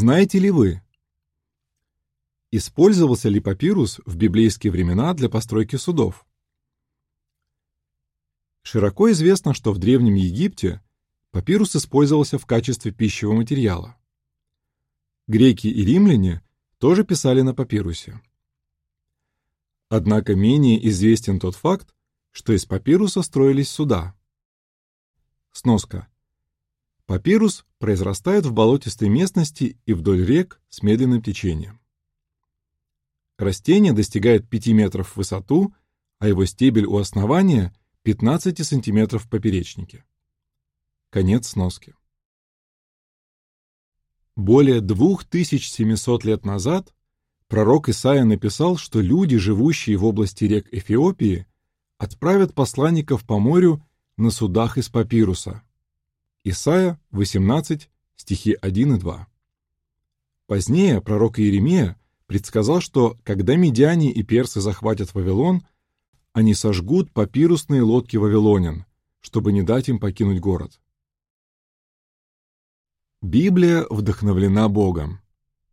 Знаете ли вы, использовался ли папирус в библейские времена для постройки судов? Широко известно, что в Древнем Египте папирус использовался в качестве пищевого материала. Греки и римляне тоже писали на папирусе. Однако менее известен тот факт, что из папируса строились суда. Сноска. Папирус произрастает в болотистой местности и вдоль рек с медленным течением. Растение достигает 5 метров в высоту, а его стебель у основания 15 сантиметров в поперечнике. Конец сноски. Более 2700 лет назад пророк Исаия написал, что люди, живущие в области рек Эфиопии, отправят посланников по морю на судах из папируса. Исаия 18, стихи 1 и 2. Позднее пророк Иеремия предсказал, что когда медиане и персы захватят Вавилон, они сожгут папирусные лодки вавилонян, чтобы не дать им покинуть город. Библия вдохновлена Богом.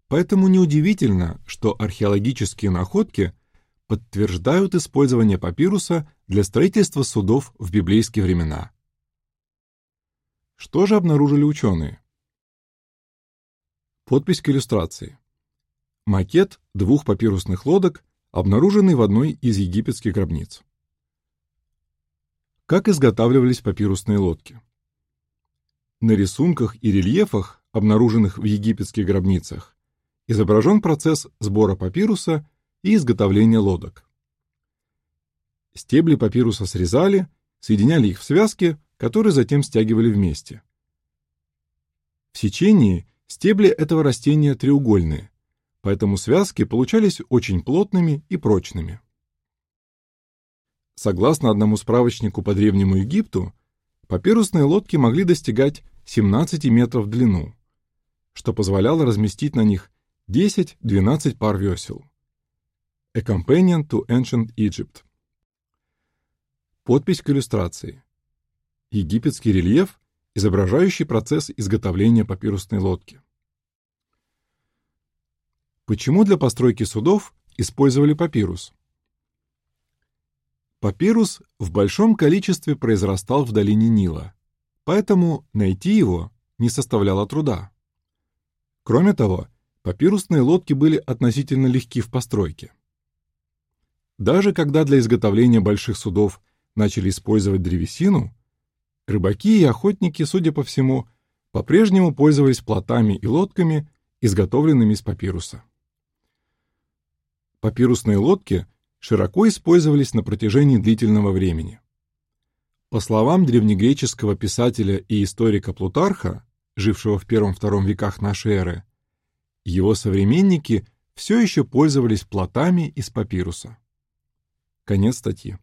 Поэтому неудивительно, что археологические находки подтверждают использование папируса для строительства судов в библейские времена. Что же обнаружили ученые? Подпись к иллюстрации. Макет двух папирусных лодок, обнаруженный в одной из египетских гробниц. Как изготавливались папирусные лодки? На рисунках и рельефах, обнаруженных в египетских гробницах, изображен процесс сбора папируса и изготовления лодок. Стебли папируса срезали, соединяли их в связки, которые затем стягивали вместе. В сечении стебли этого растения треугольные, поэтому связки получались очень плотными и прочными. Согласно одному справочнику по Древнему Египту, папирусные лодки могли достигать 17 метров в длину, что позволяло разместить на них 10-12 пар весел. A Companion to Ancient Egypt. Подпись к иллюстрации. Египетский рельеф, изображающий процесс изготовления папирусной лодки. Почему для постройки судов использовали папирус? Папирус в большом количестве произрастал в долине Нила, поэтому найти его не составляло труда. Кроме того, папирусные лодки были относительно легки в постройке. Даже когда для изготовления больших судов начали использовать древесину, рыбаки и охотники, судя по всему, по-прежнему пользовались плотами и лодками, изготовленными из папируса. Папирусные лодки широко использовались на протяжении длительного времени. По словам древнегреческого писателя и историка Плутарха, жившего в первом-втором веках нашей эры, его современники все еще пользовались плотами из папируса. Конец статьи.